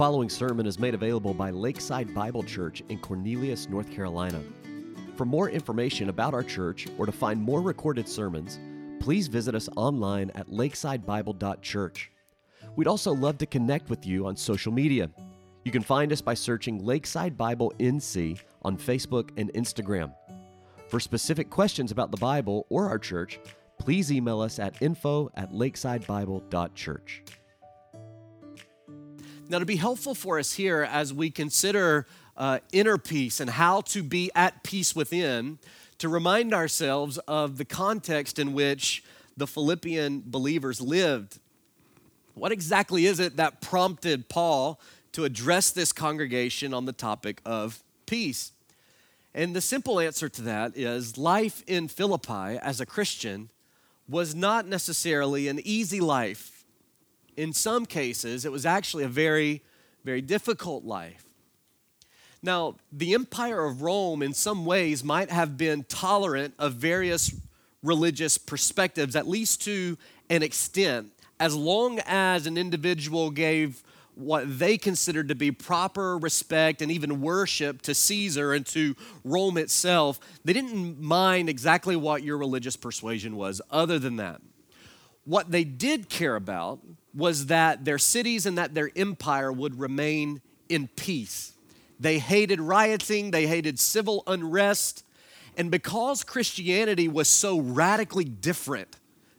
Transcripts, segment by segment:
following sermon is made available by Lakeside Bible Church in Cornelius, North Carolina. For more information about our church or to find more recorded sermons, please visit us online at lakesidebible.church. We'd also love to connect with you on social media. You can find us by searching Lakeside Bible NC on Facebook and Instagram. For specific questions about the Bible or our church, please email us at info at lakesidebible.church. Now, to be helpful for us here as we consider uh, inner peace and how to be at peace within, to remind ourselves of the context in which the Philippian believers lived. What exactly is it that prompted Paul to address this congregation on the topic of peace? And the simple answer to that is life in Philippi as a Christian was not necessarily an easy life in some cases, it was actually a very, very difficult life. Now, the Empire of Rome, in some ways, might have been tolerant of various religious perspectives, at least to an extent, as long as an individual gave what they considered to be proper respect and even worship to Caesar and to Rome itself. They didn't mind exactly what your religious persuasion was, other than that. What they did care about was that their cities and that their empire would remain in peace. They hated rioting, they hated civil unrest, and because Christianity was so radically different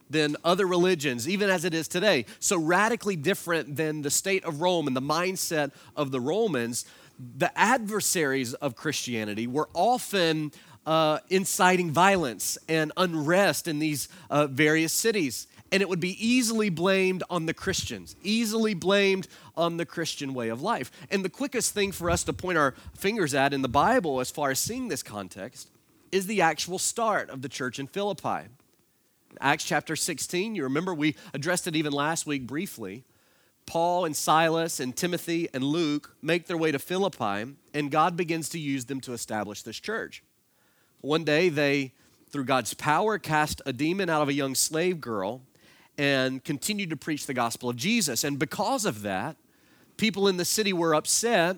than other religions, even as it is today, so radically different than the state of Rome and the mindset of the Romans, the adversaries of Christianity were often uh, inciting violence and unrest in these uh, various cities and it would be easily blamed on the Christians, easily blamed on the Christian way of life. And the quickest thing for us to point our fingers at in the Bible, as far as seeing this context, is the actual start of the church in Philippi. Acts chapter 16, you remember we addressed it even last week briefly. Paul and Silas and Timothy and Luke make their way to Philippi, and God begins to use them to establish this church. One day, they, through God's power, cast a demon out of a young slave girl and continued to preach the gospel of Jesus. And because of that, people in the city were upset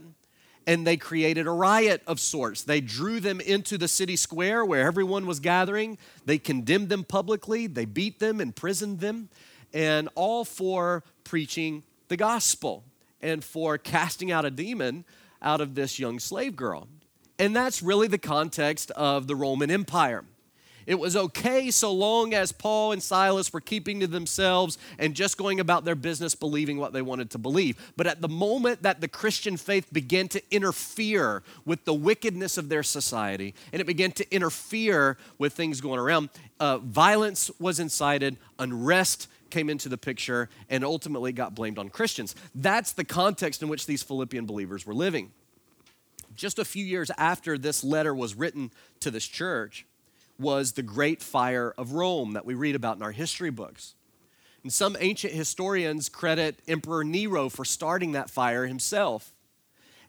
and they created a riot of sorts. They drew them into the city square where everyone was gathering. They condemned them publicly, they beat them, imprisoned them, and all for preaching the gospel and for casting out a demon out of this young slave girl. And that's really the context of the Roman Empire. It was okay so long as Paul and Silas were keeping to themselves and just going about their business believing what they wanted to believe. But at the moment that the Christian faith began to interfere with the wickedness of their society and it began to interfere with things going around, uh, violence was incited, unrest came into the picture, and ultimately got blamed on Christians. That's the context in which these Philippian believers were living. Just a few years after this letter was written to this church, was the Great Fire of Rome that we read about in our history books. And some ancient historians credit Emperor Nero for starting that fire himself.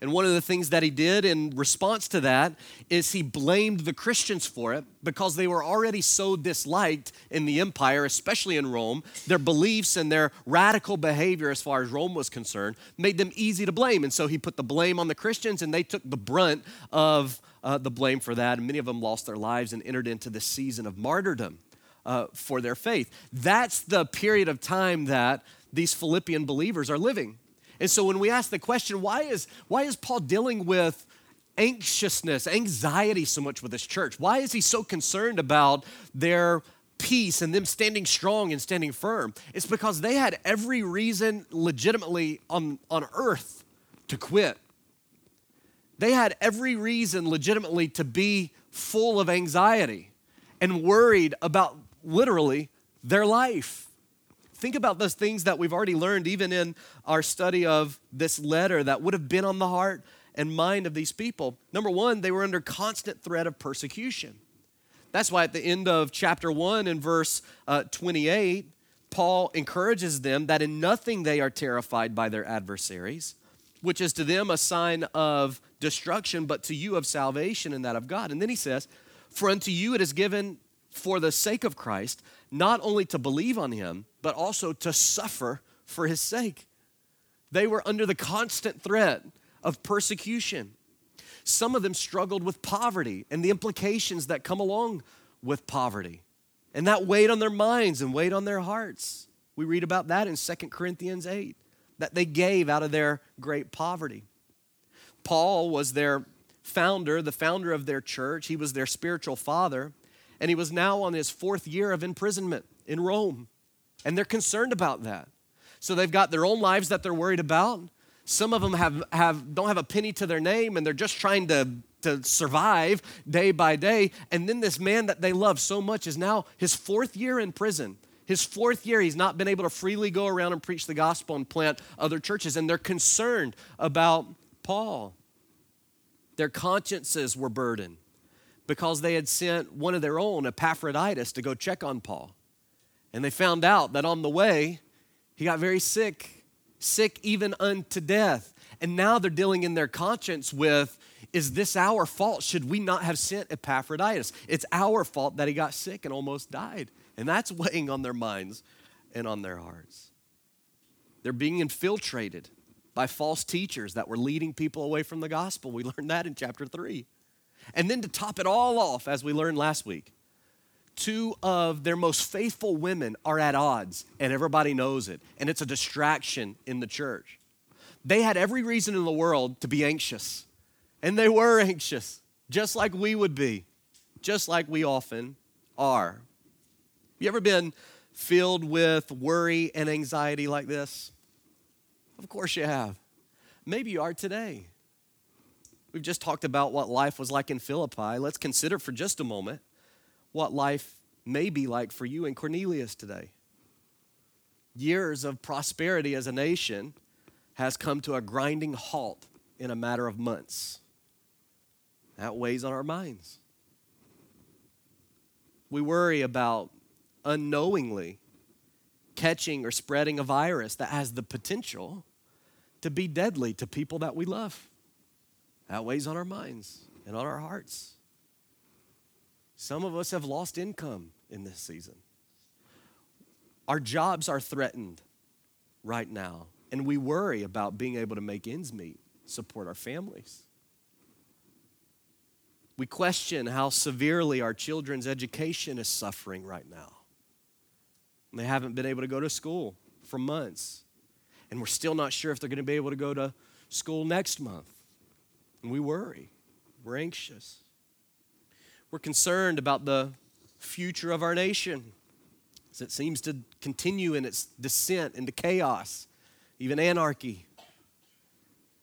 And one of the things that he did in response to that is he blamed the Christians for it because they were already so disliked in the empire, especially in Rome. Their beliefs and their radical behavior, as far as Rome was concerned, made them easy to blame. And so he put the blame on the Christians, and they took the brunt of uh, the blame for that. And many of them lost their lives and entered into this season of martyrdom uh, for their faith. That's the period of time that these Philippian believers are living. And so when we ask the question, why is, why is Paul dealing with anxiousness, anxiety so much with this church? Why is he so concerned about their peace and them standing strong and standing firm? It's because they had every reason legitimately on, on earth to quit. They had every reason legitimately to be full of anxiety and worried about literally their life. Think about those things that we've already learned, even in our study of this letter, that would have been on the heart and mind of these people. Number one, they were under constant threat of persecution. That's why at the end of chapter 1 in verse uh, 28, Paul encourages them that in nothing they are terrified by their adversaries, which is to them a sign of destruction, but to you of salvation and that of God. And then he says, For unto you it is given for the sake of Christ, not only to believe on him, but also to suffer for his sake. They were under the constant threat of persecution. Some of them struggled with poverty and the implications that come along with poverty. And that weighed on their minds and weighed on their hearts. We read about that in 2 Corinthians 8, that they gave out of their great poverty. Paul was their founder, the founder of their church. He was their spiritual father, and he was now on his fourth year of imprisonment in Rome. And they're concerned about that. So they've got their own lives that they're worried about. Some of them have, have, don't have a penny to their name and they're just trying to, to survive day by day. And then this man that they love so much is now his fourth year in prison. His fourth year, he's not been able to freely go around and preach the gospel and plant other churches. And they're concerned about Paul. Their consciences were burdened because they had sent one of their own, Epaphroditus, to go check on Paul. And they found out that on the way, he got very sick sick even unto death. And now they're dealing in their conscience with is this our fault? Should we not have sent Epaphroditus? It's our fault that he got sick and almost died. And that's weighing on their minds and on their hearts. They're being infiltrated by false teachers that were leading people away from the gospel. We learned that in chapter 3. And then to top it all off, as we learned last week, two of their most faithful women are at odds, and everybody knows it, and it's a distraction in the church. They had every reason in the world to be anxious, and they were anxious, just like we would be, just like we often are. You ever been filled with worry and anxiety like this? Of course you have. Maybe you are today. We've just talked about what life was like in Philippi. Let's consider for just a moment what life may be like for you in Cornelius today. Years of prosperity as a nation has come to a grinding halt in a matter of months. That weighs on our minds. We worry about unknowingly catching or spreading a virus that has the potential to be deadly to people that we love. That weighs on our minds and on our hearts. Some of us have lost income in this season. Our jobs are threatened right now, and we worry about being able to make ends meet, support our families. We question how severely our children's education is suffering right now. They haven't been able to go to school for months, and we're still not sure if they're going to be able to go to school next month. And we worry, we're anxious. We're concerned about the future of our nation as it seems to continue in its descent into chaos, even anarchy.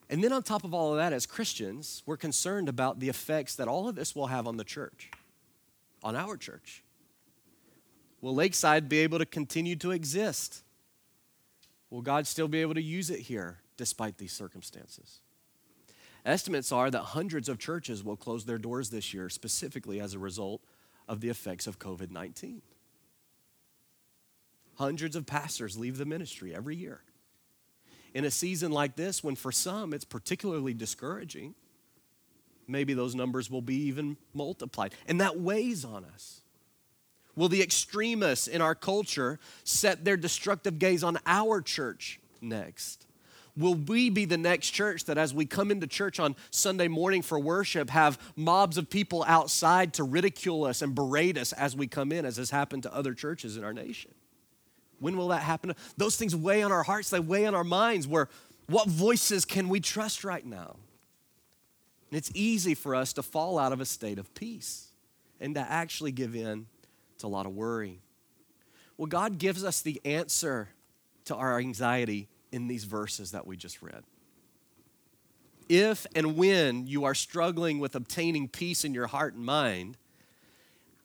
And then, on top of all of that, as Christians, we're concerned about the effects that all of this will have on the church, on our church. Will Lakeside be able to continue to exist? Will God still be able to use it here despite these circumstances? Estimates are that hundreds of churches will close their doors this year, specifically as a result of the effects of COVID 19. Hundreds of pastors leave the ministry every year. In a season like this, when for some it's particularly discouraging, maybe those numbers will be even multiplied. And that weighs on us. Will the extremists in our culture set their destructive gaze on our church next? Will we be the next church that, as we come into church on Sunday morning for worship, have mobs of people outside to ridicule us and berate us as we come in, as has happened to other churches in our nation? When will that happen? Those things weigh on our hearts, they weigh on our minds. Where what voices can we trust right now? And it's easy for us to fall out of a state of peace and to actually give in to a lot of worry. Well, God gives us the answer to our anxiety in these verses that we just read. If and when you are struggling with obtaining peace in your heart and mind,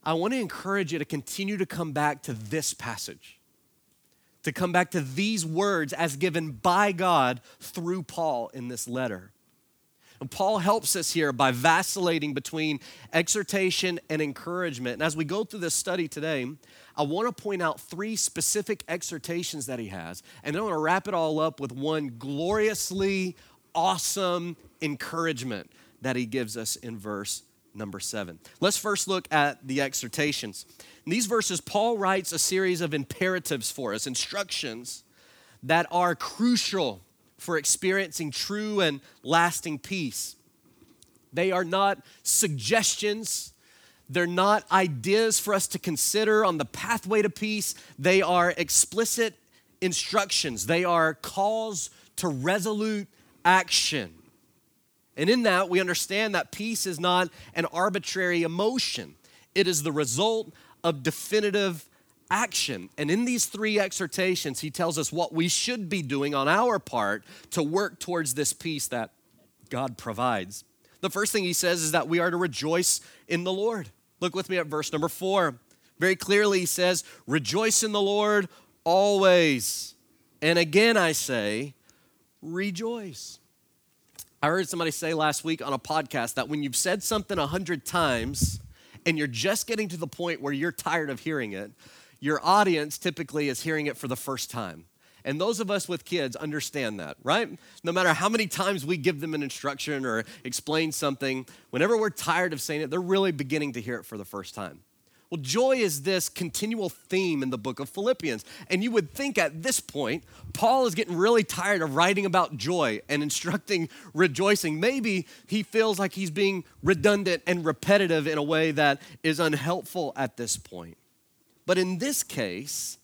I want to encourage you to continue to come back to this passage, to come back to these words as given by God through Paul in this letter. And Paul helps us here by vacillating between exhortation and encouragement. And as we go through this study today, I want to point out three specific exhortations that he has. And then I want to wrap it all up with one gloriously awesome encouragement that he gives us in verse number seven. Let's first look at the exhortations. In these verses, Paul writes a series of imperatives for us, instructions that are crucial for experiencing true and lasting peace. They are not suggestions. They're not ideas for us to consider on the pathway to peace. They are explicit instructions. They are calls to resolute action. And in that, we understand that peace is not an arbitrary emotion, it is the result of definitive action. And in these three exhortations, he tells us what we should be doing on our part to work towards this peace that God provides. The first thing he says is that we are to rejoice in the Lord. Look with me at verse number four. Very clearly, he says, Rejoice in the Lord always. And again, I say, Rejoice. I heard somebody say last week on a podcast that when you've said something a hundred times and you're just getting to the point where you're tired of hearing it, your audience typically is hearing it for the first time. And those of us with kids understand that, right? No matter how many times we give them an instruction or explain something, whenever we're tired of saying it, they're really beginning to hear it for the first time. Well, joy is this continual theme in the book of Philippians. And you would think at this point, Paul is getting really tired of writing about joy and instructing rejoicing. Maybe he feels like he's being redundant and repetitive in a way that is unhelpful at this point. But in this case,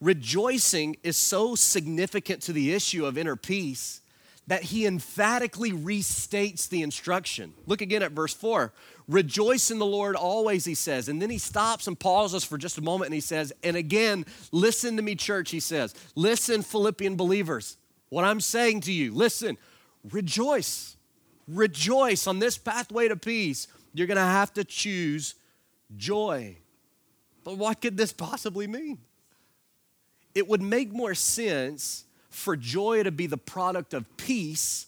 rejoicing is so significant to the issue of inner peace that he emphatically restates the instruction. Look again at verse 4. Rejoice in the Lord always, he says. And then he stops and pauses for just a moment and he says, And again, listen to me, church, he says. Listen, Philippian believers. What I'm saying to you, listen, rejoice. Rejoice on this pathway to peace. You're to have to choose joy. But what could this possibly mean? It would make more sense for joy to be the product of peace,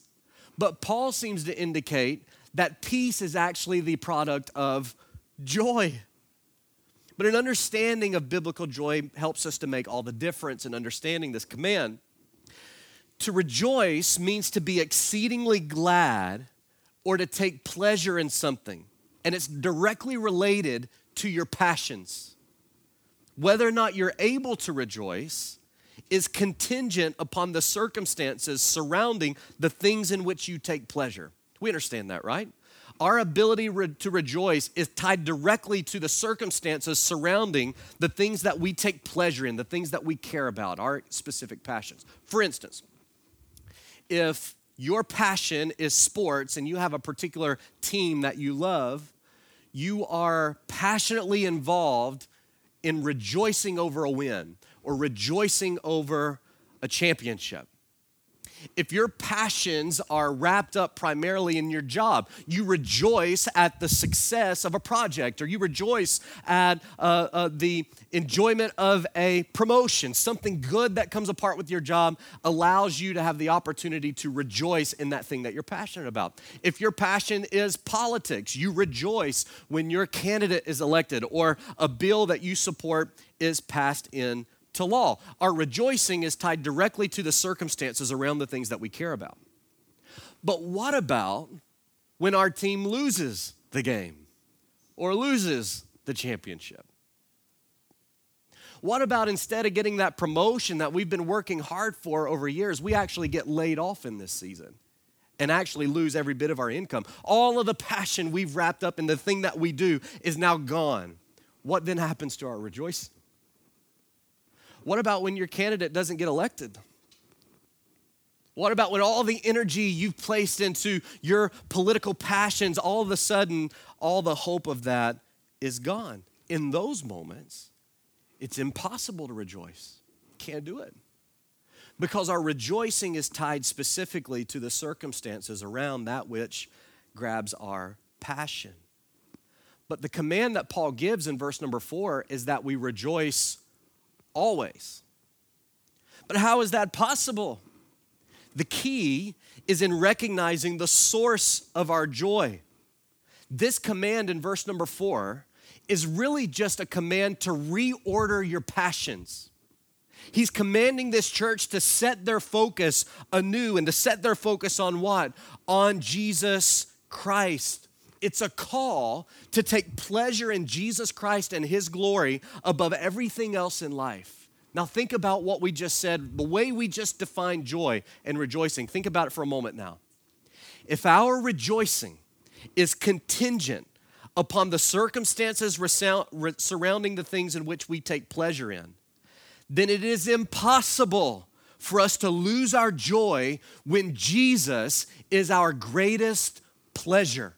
but Paul seems to indicate that peace is actually the product of joy. But an understanding of biblical joy helps us to make all the difference in understanding this command. To rejoice means to be exceedingly glad or to take pleasure in something, and it's directly related to your passions. Whether or not you're able to rejoice is contingent upon the circumstances surrounding the things in which you take pleasure. We understand that, right? Our ability re- to rejoice is tied directly to the circumstances surrounding the things that we take pleasure in, the things that we care about, our specific passions. For instance, if your passion is sports and you have a particular team that you love, you are passionately involved in rejoicing over a win or rejoicing over a championship. If your passions are wrapped up primarily in your job, you rejoice at the success of a project or you rejoice at uh, uh, the enjoyment of a promotion. Something good that comes apart with your job allows you to have the opportunity to rejoice in that thing that you're passionate about. If your passion is politics, you rejoice when your candidate is elected or a bill that you support is passed in to law. Our rejoicing is tied directly to the circumstances around the things that we care about. But what about when our team loses the game or loses the championship? What about instead of getting that promotion that we've been working hard for over years, we actually get laid off in this season and actually lose every bit of our income? All of the passion we've wrapped up in the thing that we do is now gone. What then happens to our rejoicing? What about when your candidate doesn't get elected? What about when all the energy you've placed into your political passions, all of a sudden, all the hope of that is gone? In those moments, it's impossible to rejoice. Can't do it. Because our rejoicing is tied specifically to the circumstances around that which grabs our passion. But the command that Paul gives in verse number four is that we rejoice always. But how is that possible? The key is in recognizing the source of our joy. This command in verse number four is really just a command to reorder your passions. He's commanding this church to set their focus anew and to set their focus on what? On Jesus Christ. It's a call to take pleasure in Jesus Christ and His glory above everything else in life. Now, think about what we just said, the way we just defined joy and rejoicing. Think about it for a moment now. If our rejoicing is contingent upon the circumstances surrounding the things in which we take pleasure in, then it is impossible for us to lose our joy when Jesus is our greatest pleasure.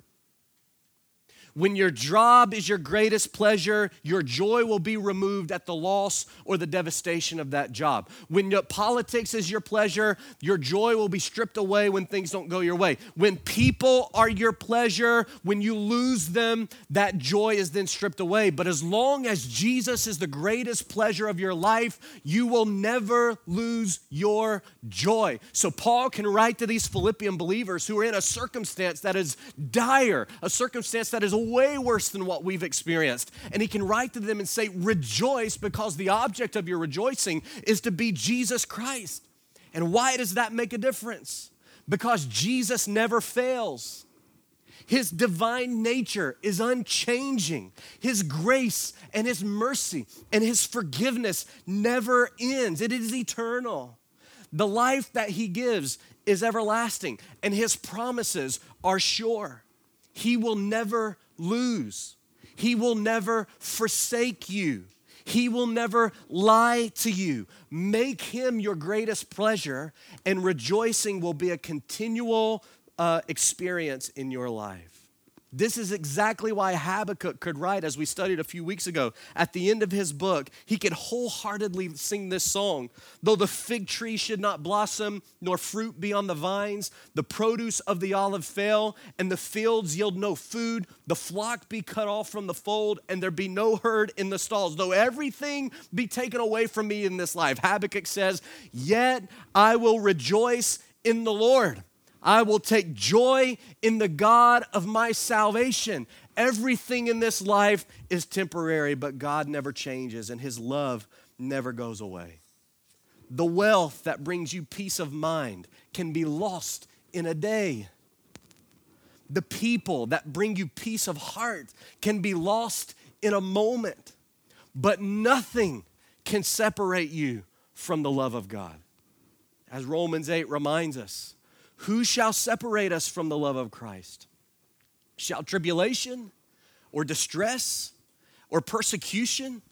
When your job is your greatest pleasure, your joy will be removed at the loss or the devastation of that job. When politics is your pleasure, your joy will be stripped away when things don't go your way. When people are your pleasure, when you lose them, that joy is then stripped away. But as long as Jesus is the greatest pleasure of your life, you will never lose your joy. So Paul can write to these Philippian believers who are in a circumstance that is dire, a circumstance that is way worse than what we've experienced. And he can write to them and say, Rejoice, because the object of your rejoicing is to be Jesus Christ. And why does that make a difference? Because Jesus never fails. His divine nature is unchanging. His grace and His mercy and His forgiveness never ends, it is eternal. The life that He gives is everlasting, and His promises are sure. He will never lose. He will never forsake you. He will never lie to you. Make him your greatest pleasure, and rejoicing will be a continual uh, experience in your life. This is exactly why Habakkuk could write, as we studied a few weeks ago. At the end of his book, he could wholeheartedly sing this song. Though the fig tree should not blossom, nor fruit be on the vines, the produce of the olive fail, and the fields yield no food, the flock be cut off from the fold, and there be no herd in the stalls. Though everything be taken away from me in this life, Habakkuk says, Yet I will rejoice in the Lord. I will take joy in the God of my salvation. Everything in this life is temporary, but God never changes and his love never goes away. The wealth that brings you peace of mind can be lost in a day. The people that bring you peace of heart can be lost in a moment, but nothing can separate you from the love of God. As Romans 8 reminds us, who shall separate us from the love of Christ? Shall tribulation or distress or persecution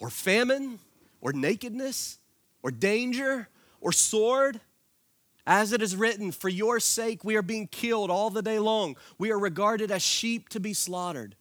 or famine or nakedness or danger or sword? As it is written, for your sake we are being killed all the day long. We are regarded as sheep to be slaughtered.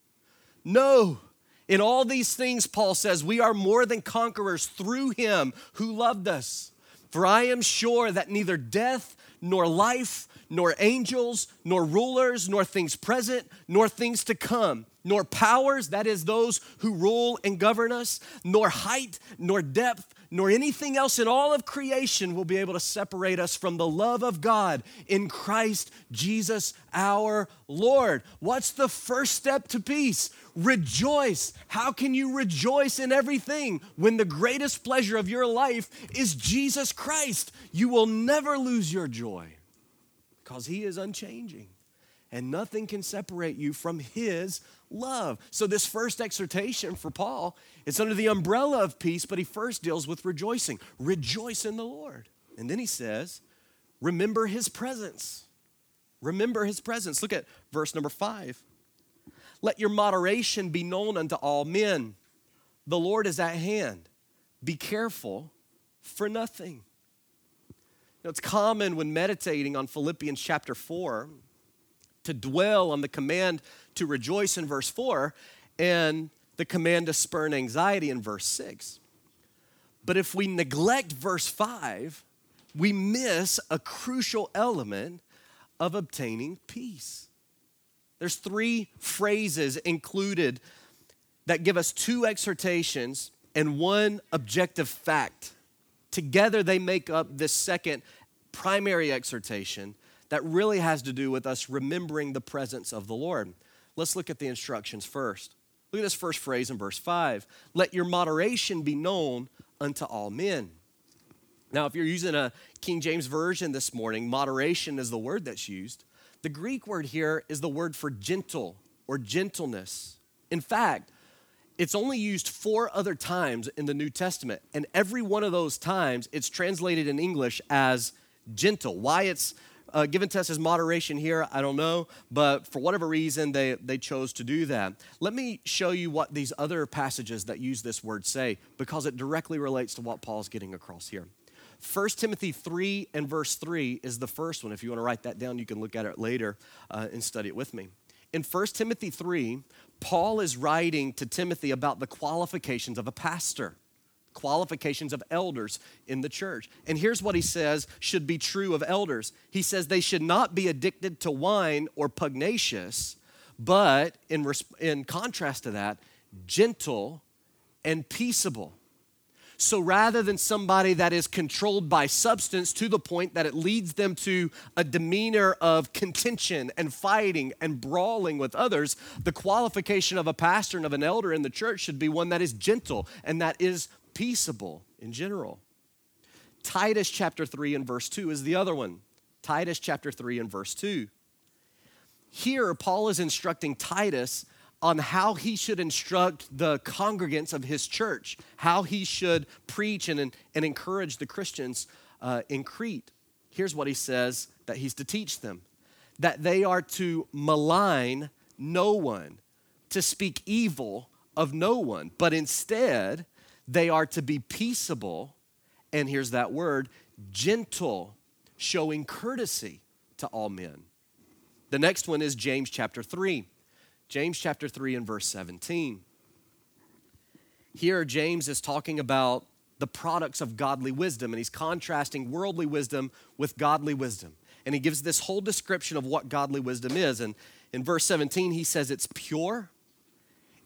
No, in all these things, Paul says, we are more than conquerors through him who loved us. For I am sure that neither death nor life, nor angels, nor rulers, nor things present, nor things to come, nor powers, that is, those who rule and govern us, nor height, nor depth, nor anything else in all of creation will be able to separate us from the love of God in Christ Jesus our Lord. What's the first step to peace? Rejoice. How can you rejoice in everything when the greatest pleasure of your life is Jesus Christ? You will never lose your joy because He is unchanging and nothing can separate you from His love. So, this first exhortation for Paul is under the umbrella of peace, but he first deals with rejoicing. Rejoice in the Lord. And then he says, Remember His presence. Remember His presence. Look at verse number five. Let your moderation be known unto all men. The Lord is at hand. Be careful for nothing. You know, it's common when meditating on Philippians chapter 4 to dwell on the command to rejoice in verse 4 and the command to spurn anxiety in verse 6. But if we neglect verse 5, we miss a crucial element of obtaining peace. There's three phrases included that give us two exhortations and one objective fact. Together, they make up this second primary exhortation that really has to do with us remembering the presence of the Lord. Let's look at the instructions first. Look at this first phrase in verse 5 Let your moderation be known unto all men. Now, if you're using a King James Version this morning, moderation is the word that's used. The Greek word here is the word for gentle or gentleness. In fact, it's only used four other times in the New Testament. And every one of those times, it's translated in English as gentle. Why it's uh, given to us as moderation here, I don't know, but for whatever reason, they, they chose to do that. Let me show you what these other passages that use this word say, because it directly relates to what Paul's getting across here. 1 Timothy 3 and verse 3 is the first one. If you want to write that down, you can look at it later uh, and study it with me. In 1 Timothy 3, Paul is writing to Timothy about the qualifications of a pastor, qualifications of elders in the church. And here's what he says should be true of elders he says they should not be addicted to wine or pugnacious, but in, in contrast to that, gentle and peaceable so rather than somebody that is controlled by substance to the point that it leads them to a demeanor of contention and fighting and brawling with others, the qualification of a pastor and of an elder in the church should be one that is gentle and that is peaceable in general. Titus chapter 3 and verse 2 is the other one. Titus chapter 3 and verse 2. Here, Paul is instructing Titus on how he should instruct the congregants of his church, how he should preach and, and encourage the Christians uh, in Crete. Here's what he says that he's to teach them that they are to malign no one, to speak evil of no one, but instead they are to be peaceable, and here's that word, gentle, showing courtesy to all men. The next one is James chapter 3. James chapter 3 and verse 17. Here, James is talking about the products of godly wisdom, and he's contrasting worldly wisdom with godly wisdom. And he gives this whole description of what godly wisdom is. And in verse 17, he says it's pure,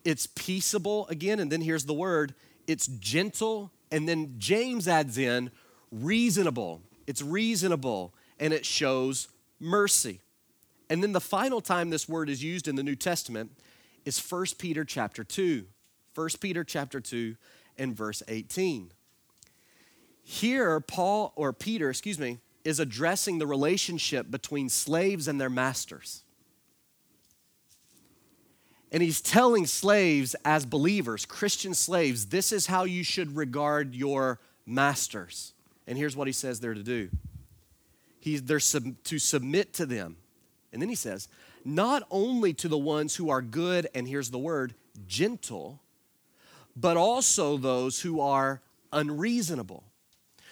it's peaceable again, and then here's the word it's gentle, and then James adds in reasonable. It's reasonable, and it shows mercy. And then the final time this word is used in the New Testament is 1 Peter chapter 2. 1 Peter chapter 2 and verse 18. Here, Paul, or Peter, excuse me, is addressing the relationship between slaves and their masters. And he's telling slaves as believers, Christian slaves, this is how you should regard your masters. And here's what he says they're to do. He's, they're sub, to submit to them and then he says, not only to the ones who are good, and here's the word, gentle, but also those who are unreasonable.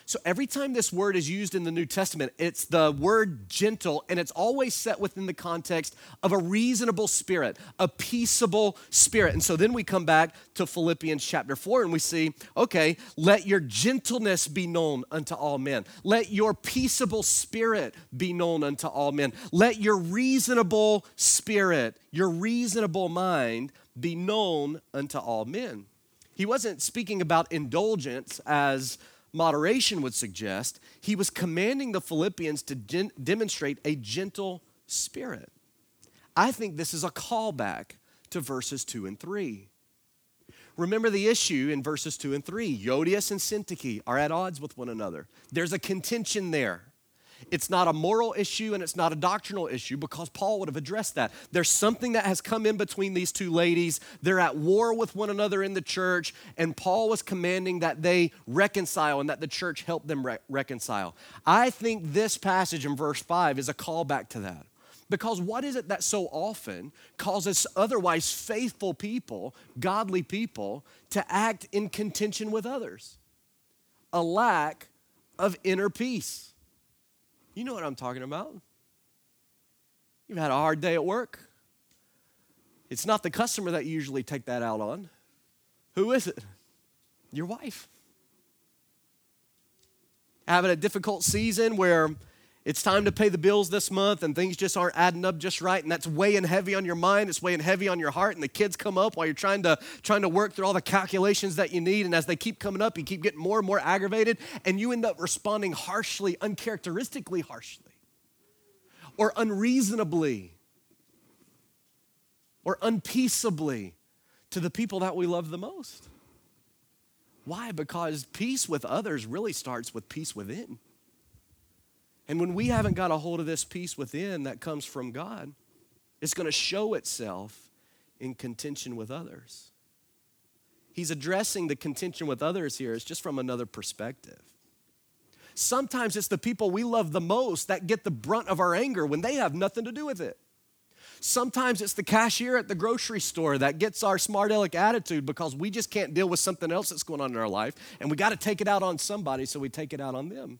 So every time this word is used in the New Testament, it's the word gentle, and it's always set within the context of a reasonable spirit, a peaceable spirit. And so then we come back to Philippians chapter 4 and we see, okay, let your gentleness be known unto all men. Let your peaceable spirit be known unto all men. Let your reasonable spirit, your reasonable mind be known unto all men. He wasn't speaking about indulgence as moderation would suggest, he was commanding the Philippians to demonstrate a gentle spirit. I think this is a callback to verses 2 and 3. Remember the issue in verses 2 and 3. Euodias and Syntyche are at odds with one another. There's a contention there. It's not a moral issue and it's not a doctrinal issue because Paul would have addressed that. There's something that has come in between these two ladies. They're at war with one another in the church, and Paul was commanding that they reconcile and that the church help them re- reconcile. I think this passage in verse 5 is a callback to that. Because what is it that so often causes otherwise faithful people, godly people, to act in contention with others? A lack of inner peace. You know what I'm talking about. You've had a hard day at work. It's not the customer that you usually take that out on. Who is it? Your wife. Having a difficult season where it's time to pay the bills this month and things just aren't adding up just right and that's weighing heavy on your mind it's weighing heavy on your heart and the kids come up while you're trying to trying to work through all the calculations that you need and as they keep coming up you keep getting more and more aggravated and you end up responding harshly uncharacteristically harshly or unreasonably or unpeaceably to the people that we love the most. Why? Because peace with others really starts with peace within and when we haven't got a hold of this peace within that comes from God, it's going to show itself in contention with others. he's addressing the contention with others here, it's just from another perspective. Sometimes it's the people we love the most that get the brunt of our anger when they have nothing to do with it. Sometimes it's the cashier at the grocery store that gets our smart aleck attitude because we just can't deal with something else that's going on in our life and we got to take it out on somebody, so we take it out on them.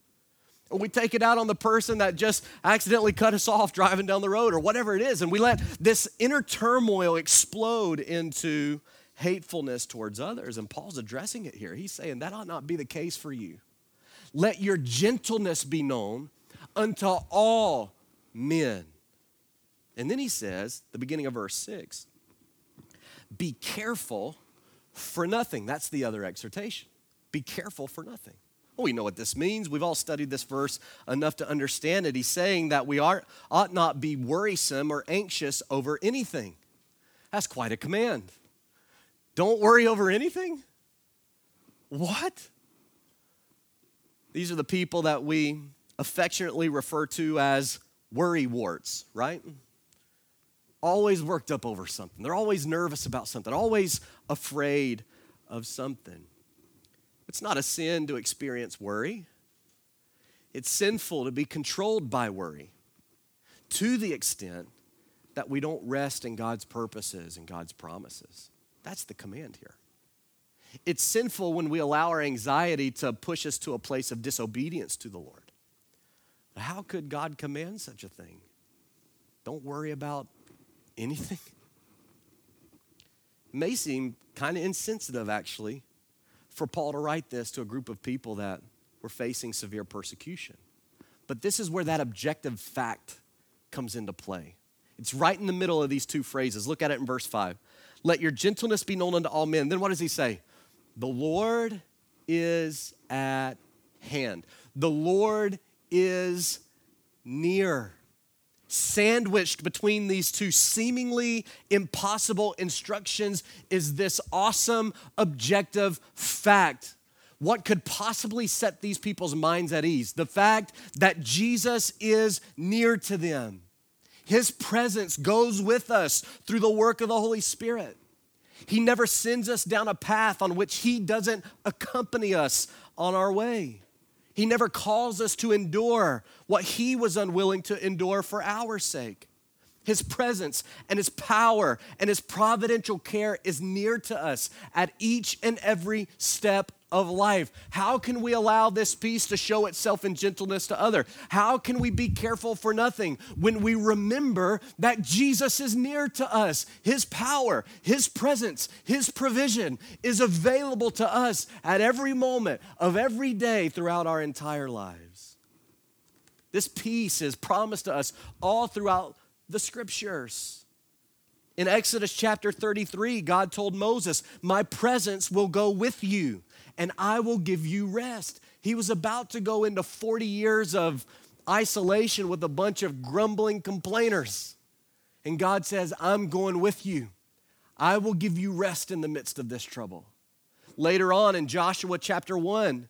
Or we take it out on the person that just accidentally cut us off driving down the road or whatever it is. And we let this inner turmoil explode into hatefulness towards others. And Paul's addressing it here. He's saying that ought not be the case for you. Let your gentleness be known unto all men. And then he says, the beginning of verse 6, be careful for nothing. That's the other exhortation. Be careful for nothing. Well, we know what this means. We've all studied this verse enough to understand it. He's saying that we are, ought not be worrisome or anxious over anything. That's quite a command. Don't worry over anything? What? These are the people that we affectionately refer to as worry warts, right? Always worked up over something. They're always nervous about something, always afraid of something. It's not a sin to experience worry. It's sinful to be controlled by worry to the extent that we don't rest in God's purposes and God's promises. That's the command here. It's sinful when we allow our anxiety to push us to a place of disobedience to the Lord. How could God command such a thing? Don't worry about anything. It may seem kind of insensitive, actually, for Paul to write this to a group of people that were facing severe persecution. But this is where that objective fact comes into play. It's right in the middle of these two phrases. Look at it in verse 5. Let your gentleness be known unto all men. Then what does he say? The Lord is at hand. The Lord is near. Sandwiched between these two seemingly impossible instructions is this awesome objective fact. What could possibly set these people's minds at ease? The fact that Jesus is near to them. His presence goes with us through the work of the Holy Spirit. He never sends us down a path on which He doesn't accompany us on our way. He never calls us to endure what He was unwilling to endure for our sake. His presence and His power and His providential care is near to us at each and every step of life. How can we allow this peace to show itself in gentleness to other? How can we be careful for nothing when we remember that Jesus is near to us? His power, his presence, his provision is available to us at every moment of every day throughout our entire lives. This peace is promised to us all throughout the scriptures. In Exodus chapter 33, God told Moses, My presence will go with you and I will give you rest. He was about to go into 40 years of isolation with a bunch of grumbling complainers. And God says, I'm going with you. I will give you rest in the midst of this trouble. Later on in Joshua chapter 1,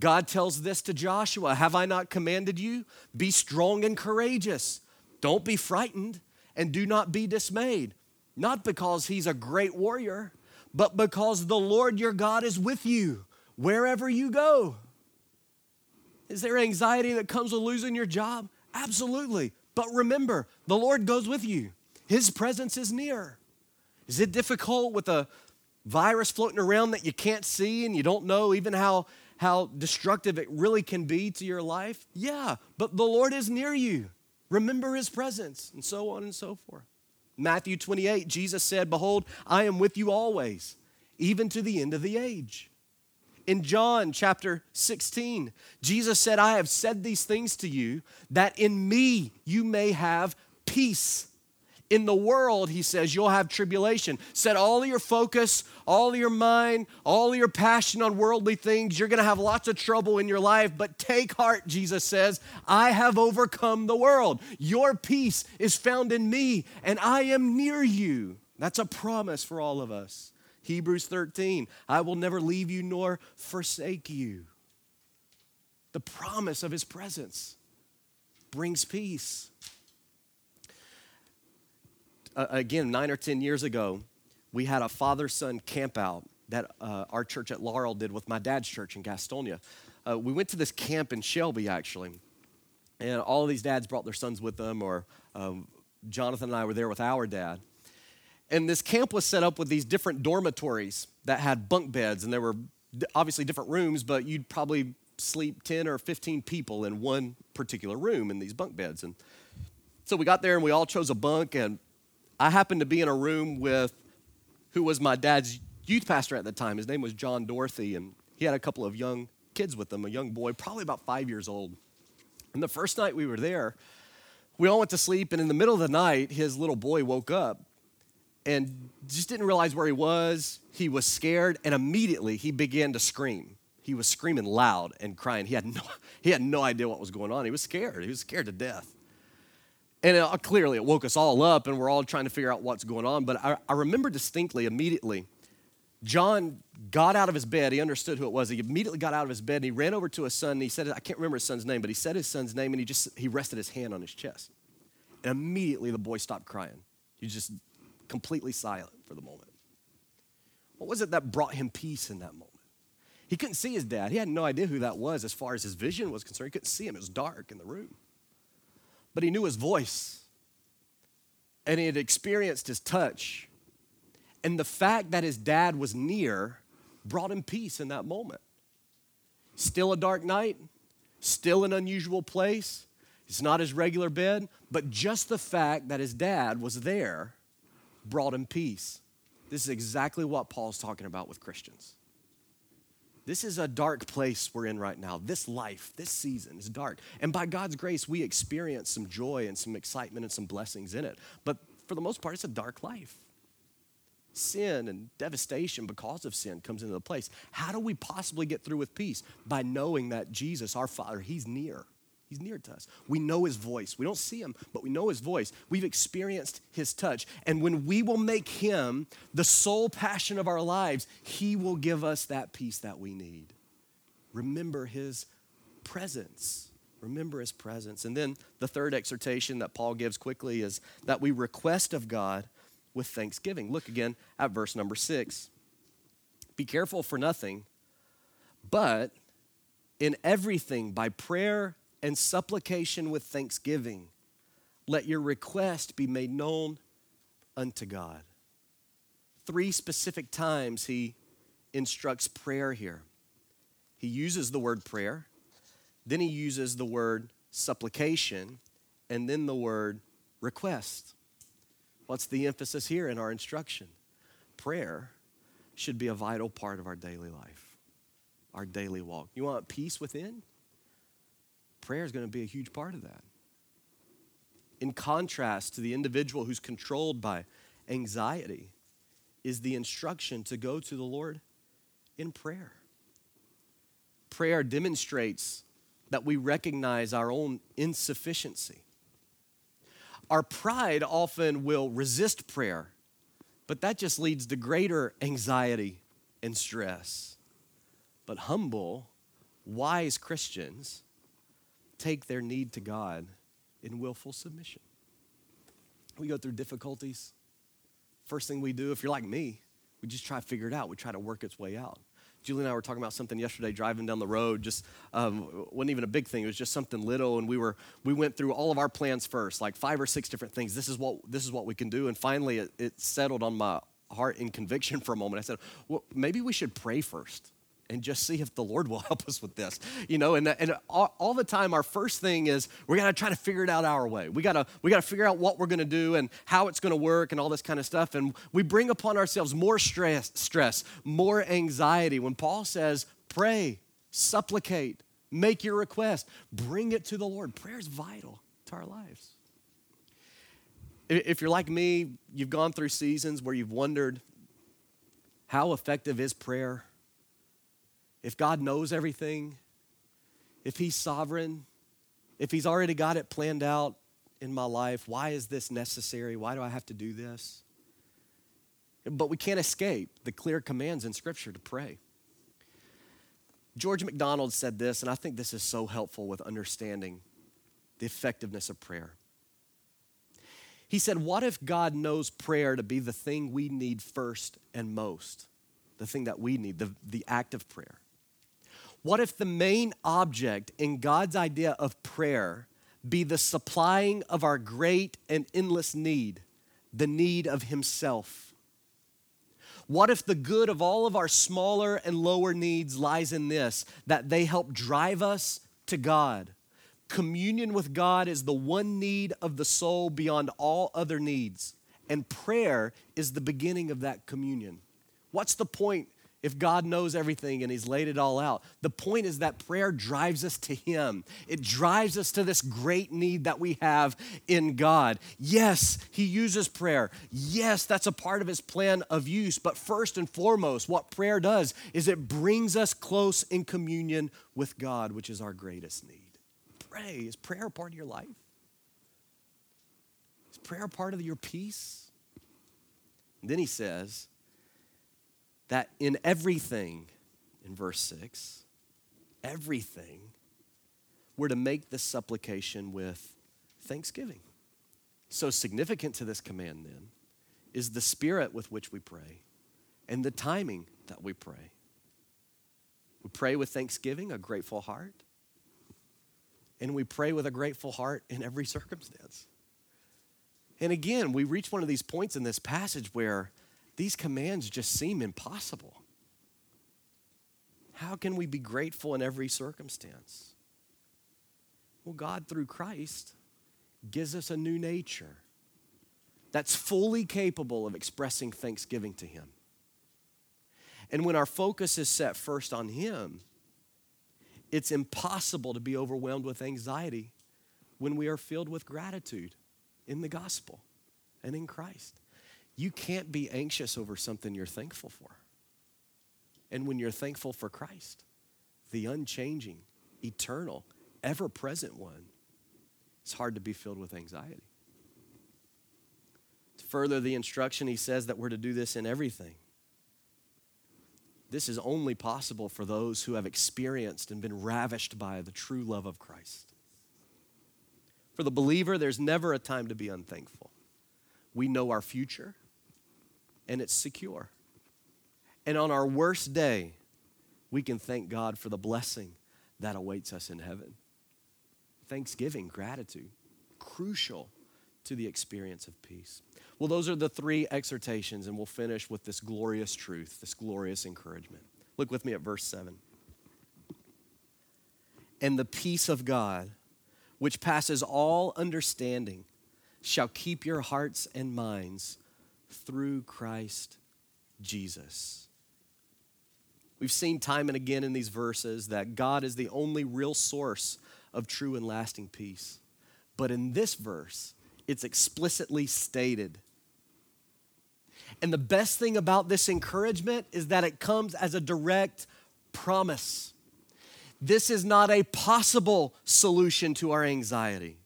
God tells this to Joshua Have I not commanded you? Be strong and courageous. Don't be frightened and do not be dismayed. Not because he's a great warrior, but because the Lord your God is with you wherever you go. Is there anxiety that comes with losing your job? Absolutely. But remember, the Lord goes with you, His presence is near. Is it difficult with a virus floating around that you can't see and you don't know even how, how destructive it really can be to your life? Yeah, but the Lord is near you. Remember His presence, and so on and so forth. Matthew 28, Jesus said, Behold, I am with you always, even to the end of the age. In John chapter 16, Jesus said, I have said these things to you that in me you may have peace. In the world, he says, you'll have tribulation. Set all your focus, all your mind, all your passion on worldly things. You're going to have lots of trouble in your life, but take heart, Jesus says, I have overcome the world. Your peace is found in me, and I am near you. That's a promise for all of us. Hebrews 13, I will never leave you nor forsake you. The promise of his presence brings peace uh, again, nine or 10 years ago, we had a father son camp out that uh, our church at Laurel did with my dad's church in Gastonia. Uh, we went to this camp in Shelby, actually, and all of these dads brought their sons with them, or um, Jonathan and I were there with our dad. And this camp was set up with these different dormitories that had bunk beds, and there were obviously different rooms, but you'd probably sleep 10 or 15 people in one particular room in these bunk beds. And so we got there and we all chose a bunk, and I happened to be in a room with who was my dad's youth pastor at the time. His name was John Dorothy, and he had a couple of young kids with him, a young boy, probably about five years old. And the first night we were there, we all went to sleep, and in the middle of the night, his little boy woke up and just didn't realize where he was. He was scared, and immediately he began to scream. He was screaming loud and crying. He had no, he had no idea what was going on. He was scared. He was scared to death. And it, uh, clearly, it woke us all up, and we're all trying to figure out what's going on. But I, I remember distinctly, immediately, John got out of his bed. He understood who it was. He immediately got out of his bed and he ran over to his son. And he said, I can't remember his son's name, but he said his son's name and he just he rested his hand on his chest. And immediately the boy stopped crying. He was just completely silent for the moment. What was it that brought him peace in that moment? He couldn't see his dad. He had no idea who that was as far as his vision was concerned. He couldn't see him. It was dark in the room. But he knew his voice. And he had experienced his touch and the fact that his dad was near brought him peace in that moment. Still a dark night, still an unusual place. It's not his regular bed, but just the fact that his dad was there brought him peace. This is exactly what Paul's talking about with Christians. This is a dark place we're in right now. This life, this season is dark. And by God's grace, we experience some joy and some excitement and some blessings in it. But for the most part, it's a dark life sin and devastation because of sin comes into the place. How do we possibly get through with peace? By knowing that Jesus, our Father, He's near. He's near to us. We know His voice. We don't see Him, but we know His voice. We've experienced His touch. And when we will make Him the sole passion of our lives, He will give us that peace that we need. Remember His presence. Remember His presence. And then the third exhortation that Paul gives quickly is that we request of God with thanksgiving. Look again at verse number six. Be careful for nothing, but in everything by prayer and supplication with thanksgiving, let your request be made known unto God. Three specific times he instructs prayer here. He uses the word prayer, then he uses the word supplication, and then the word request. What's the emphasis here in our instruction? Prayer should be a vital part of our daily life, our daily walk. You want peace within? Prayer is going to be a huge part of that. In contrast to the individual who's controlled by anxiety, is the instruction to go to the Lord in prayer. Prayer demonstrates that we recognize our own insufficiency our pride often will resist prayer, but that just leads to greater anxiety and stress. But humble, wise Christians take their need to God in willful submission. We go through difficulties. First thing we do, if you're like me, we just try to figure it out. We try to work its way out. Julie and I were talking about something yesterday driving down the road. Just um, wasn't even a big thing. It was just something little, and we were we went through all of our plans first, like five or six different things. This is what this is what we can do, and finally it, it settled on my heart in conviction for a moment. I said, well, maybe we should pray first and just see if the Lord will help us with this. You know, and, and all, all the time, our first thing is we got to try to figure it out our way. We got to we got to figure out what we're to do and how it's to work and all this kind of stuff. And we bring upon ourselves more stress, stress, more anxiety. When Paul says, pray, supplicate, make your request, bring it to the Lord. Prayer is vital to our lives. If you're like me, you've gone through seasons where you've wondered, how effective is prayer? If God knows everything, if He's sovereign, if He's already got it planned out in my life, why is this necessary? Why do I have to do this? But we can't escape the clear commands in Scripture to pray. George MacDonald said this, and I think this is so helpful with understanding the effectiveness of prayer. He said, What if God knows prayer to be the thing we need first and most? the thing that we need, the, the act of prayer? What if the main object in God's idea of prayer be the supplying of our great and endless need, the need of Himself? What if the good of all of our smaller and lower needs lies in this, that they help drive us to God? Communion with God is the one need of the soul beyond all other needs, and prayer is the beginning of that communion. What's the point if God knows everything and He's laid it all out. The point is that prayer drives us to Him. It drives us to this great need that we have in God. Yes, He uses prayer. Yes, that's a part of His plan of use. But first and foremost, what prayer does is it brings us close in communion with God, which is our greatest need. Pray. Is prayer a part of your life? Is prayer a part of your peace? And then He says, that in everything, in verse 6, everything, we're to make this supplication with thanksgiving. So significant to this command, then, is the spirit with which we pray and the timing that we pray. We pray with thanksgiving, a grateful heart, and we pray with a grateful heart in every circumstance. And again, we reach one of these points in this passage where these commands just seem impossible. How can we be grateful in every circumstance? Well, God, through Christ, gives us a new nature that's fully capable of expressing thanksgiving to Him. And when our focus is set first on Him, it's impossible to be overwhelmed with anxiety when we are filled with gratitude in the gospel and in Christ. You can't be anxious over something you're thankful for. And when you're thankful for Christ, the unchanging, eternal, ever present one, it's hard to be filled with anxiety. To further the instruction, he says that we're to do this in everything. This is only possible for those who have experienced and been ravished by the true love of Christ. For the believer, there's never a time to be unthankful. We know our future, and it's secure. And on our worst day, we can thank God for the blessing that awaits us in heaven. Thanksgiving, gratitude, crucial to the experience of peace. Well, those are the three exhortations, and we'll finish with this glorious truth, this glorious encouragement. Look with me at verse 7. And the peace of God, which passes all understanding, shall keep your hearts and minds through Christ Jesus. We've seen time and again in these verses that God is the only real source of true and lasting peace. But in this verse, it's explicitly stated. And the best thing about this encouragement is that it comes as a direct promise. This is not a possible solution to our anxiety.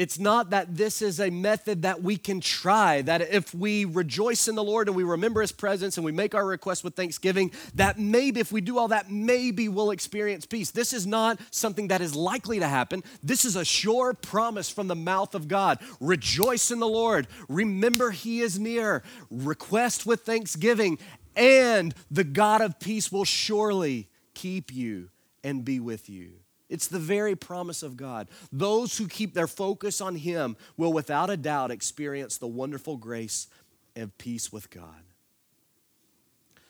It's not that this is a method that we can try, that if we rejoice in the Lord and we remember His presence and we make our request with thanksgiving, that maybe if we do all that, maybe we'll experience peace. This is not something that is likely to happen. This is a sure promise from the mouth of God. Rejoice in the Lord, remember He is near, request with thanksgiving, and the God of peace will surely keep you and be with you. It's the very promise of God. Those who keep their focus on Him will without a doubt experience the wonderful grace and peace with God.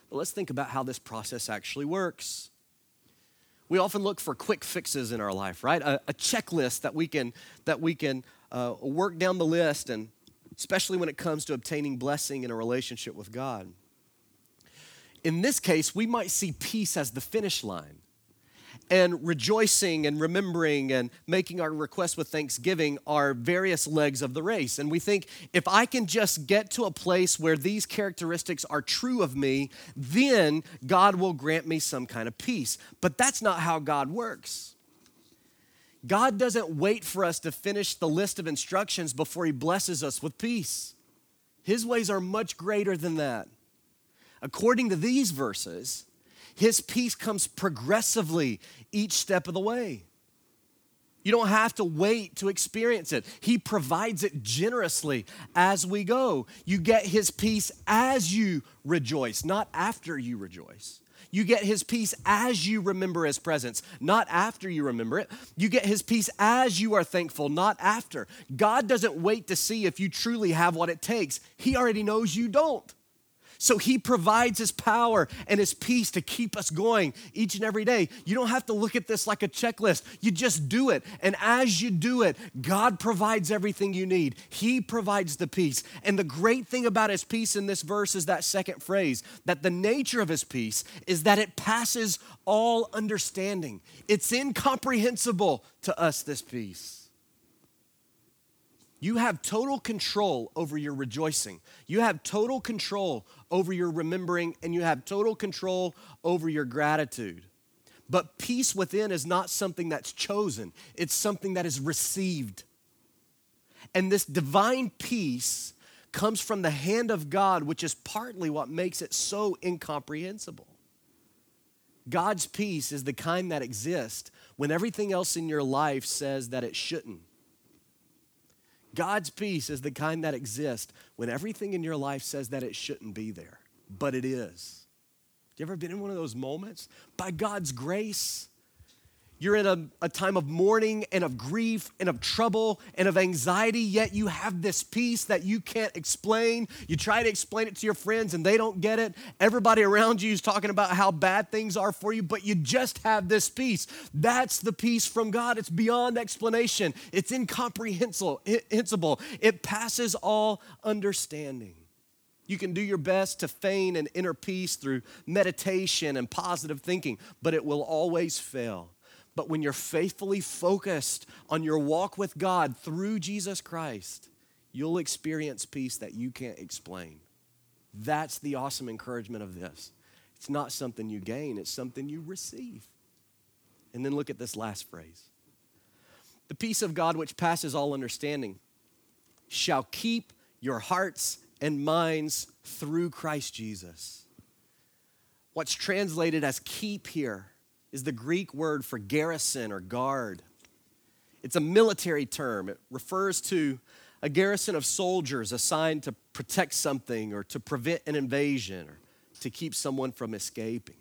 But let's think about how this process actually works. We often look for quick fixes in our life, right? A, a checklist that we can, that we can uh, work down the list, and especially when it comes to obtaining blessing in a relationship with God. In this case, we might see peace as the finish line and rejoicing and remembering and making our requests with thanksgiving are various legs of the race. And we think if I can just get to a place where these characteristics are true of me, then God will grant me some kind of peace. But that's not how God works. God doesn't wait for us to finish the list of instructions before He blesses us with peace. His ways are much greater than that. According to these verses, his peace comes progressively each step of the way. You don't have to wait to experience it. He provides it generously as we go. You get His peace as you rejoice, not after you rejoice. You get His peace as you remember His presence, not after you remember it. You get His peace as you are thankful, not after. God doesn't wait to see if you truly have what it takes, He already knows you don't. So he provides his power and his peace to keep us going each and every day. You don't have to look at this like a checklist. You just do it. And as you do it, God provides everything you need. He provides the peace. And the great thing about his peace in this verse is that second phrase that the nature of his peace is that it passes all understanding. It's incomprehensible to us, this peace. You have total control over your rejoicing. You have total control over your remembering, and you have total control over your gratitude. But peace within is not something that's chosen, it's something that is received. And this divine peace comes from the hand of God, which is partly what makes it so incomprehensible. God's peace is the kind that exists when everything else in your life says that it shouldn't. God's peace is the kind that exists when everything in your life says that it shouldn't be there, but it is. You ever been in one of those moments? By God's grace, you're in a, a time of mourning and of grief and of trouble and of anxiety, yet you have this peace that you can't explain. You try to explain it to your friends and they don't get it. Everybody around you is talking about how bad things are for you, but you just have this peace. That's the peace from God. It's beyond explanation, it's incomprehensible. It passes all understanding. You can do your best to feign an inner peace through meditation and positive thinking, but it will always fail. But when you're faithfully focused on your walk with God through Jesus Christ, you'll experience peace that you can't explain. That's the awesome encouragement of this. It's not something you gain, it's something you receive. And then look at this last phrase The peace of God, which passes all understanding, shall keep your hearts and minds through Christ Jesus. What's translated as keep here is the Greek word for garrison or guard. It's a military term. It refers to a garrison of soldiers assigned to protect something or to prevent an invasion or to keep someone from escaping.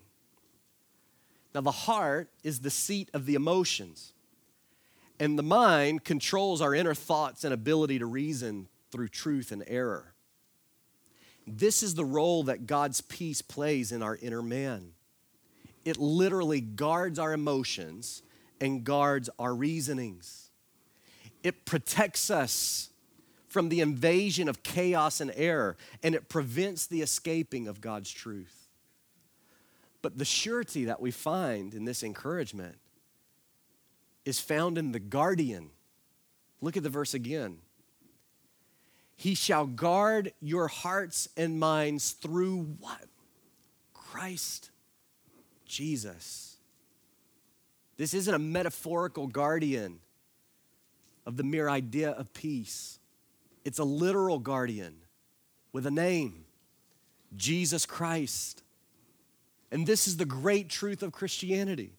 Now, the heart is the seat of the emotions, and the mind controls our inner thoughts and ability to reason through truth and error. This is the role that God's peace plays in our inner man it literally guards our emotions and guards our reasonings. It protects us from the invasion of chaos and error, and it prevents the escaping of God's truth. But the surety that we find in this encouragement is found in the guardian. Look at the verse again. He shall guard your hearts and minds through what? Christ Jesus. This isn't a metaphorical guardian of the mere idea of peace, it's a literal guardian with a name Jesus Christ. And this is the great truth of Christianity.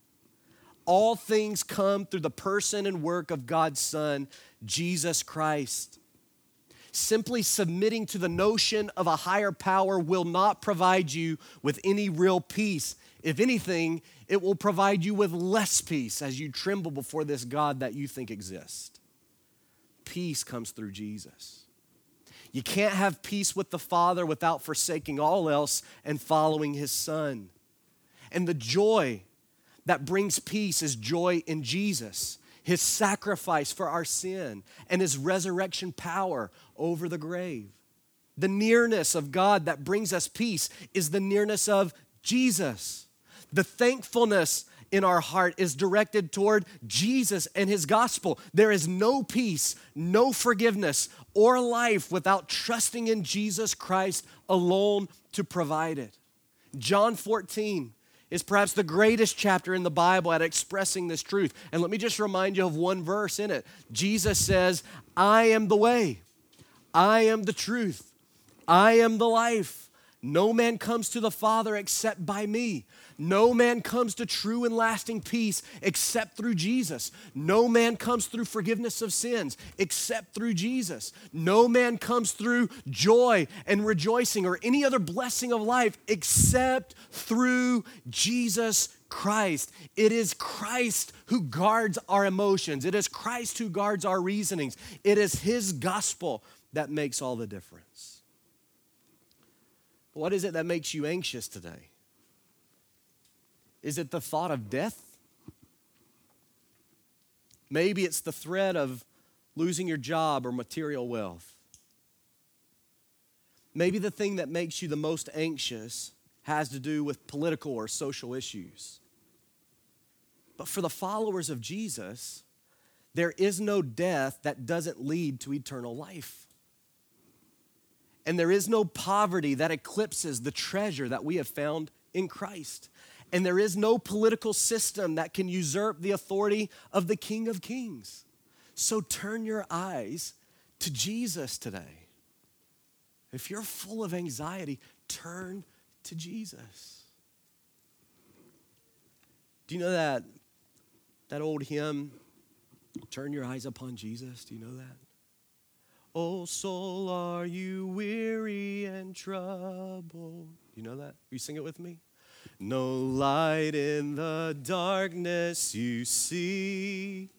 All things come through the person and work of God's Son, Jesus Christ. Simply submitting to the notion of a higher power will not provide you with any real peace. If anything, it will provide you with less peace as you tremble before this God that you think exists. Peace comes through Jesus. You can't have peace with the Father without forsaking all else and following His Son. And the joy that brings peace is joy in Jesus, His sacrifice for our sin, and His resurrection power over the grave. The nearness of God that brings us peace is the nearness of Jesus. The thankfulness in our heart is directed toward Jesus and his gospel. There is no peace, no forgiveness, or life without trusting in Jesus Christ alone to provide it. John 14 is perhaps the greatest chapter in the Bible at expressing this truth. And let me just remind you of one verse in it. Jesus says, I am the way, I am the truth, I am the life. No man comes to the Father except by me. No man comes to true and lasting peace except through Jesus. No man comes through forgiveness of sins except through Jesus. No man comes through joy and rejoicing or any other blessing of life except through Jesus Christ. It is Christ who guards our emotions, it is Christ who guards our reasonings. It is His gospel that makes all the difference. What is it that makes you anxious today? Is it the thought of death? Maybe it's the threat of losing your job or material wealth. Maybe the thing that makes you the most anxious has to do with political or social issues. But for the followers of Jesus, there is no death that doesn't lead to eternal life. And there is no poverty that eclipses the treasure that we have found in Christ. And there is no political system that can usurp the authority of the King of Kings. So turn your eyes to Jesus today. If you're full of anxiety, turn to Jesus. Do you know that that old hymn, Turn Your Eyes Upon Jesus? Do you know that? Oh, soul, are you weary and troubled? You know that? You sing it with me? No light in the darkness you see.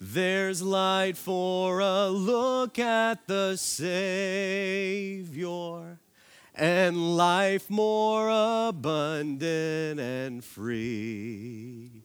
There's light for a look at the Savior and life more abundant and free.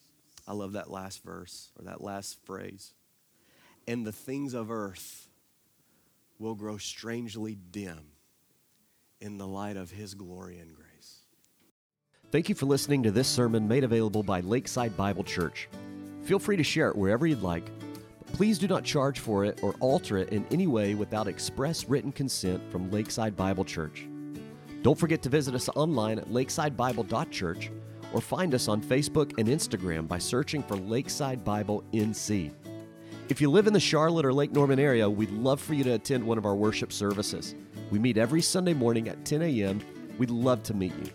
I love that last verse or that last phrase. And the things of earth will grow strangely dim in the light of his glory and grace. Thank you for listening to this sermon made available by Lakeside Bible Church. Feel free to share it wherever you'd like. Please do not charge for it or alter it in any way without express written consent from Lakeside Bible Church. Don't forget to visit us online at lakesidebible.church or find us on Facebook and Instagram by searching for Lakeside Bible NC. If you live in the Charlotte or Lake Norman area, we'd love for you to attend one of our worship services. We meet every Sunday morning at 10 a.m. We'd love to meet you.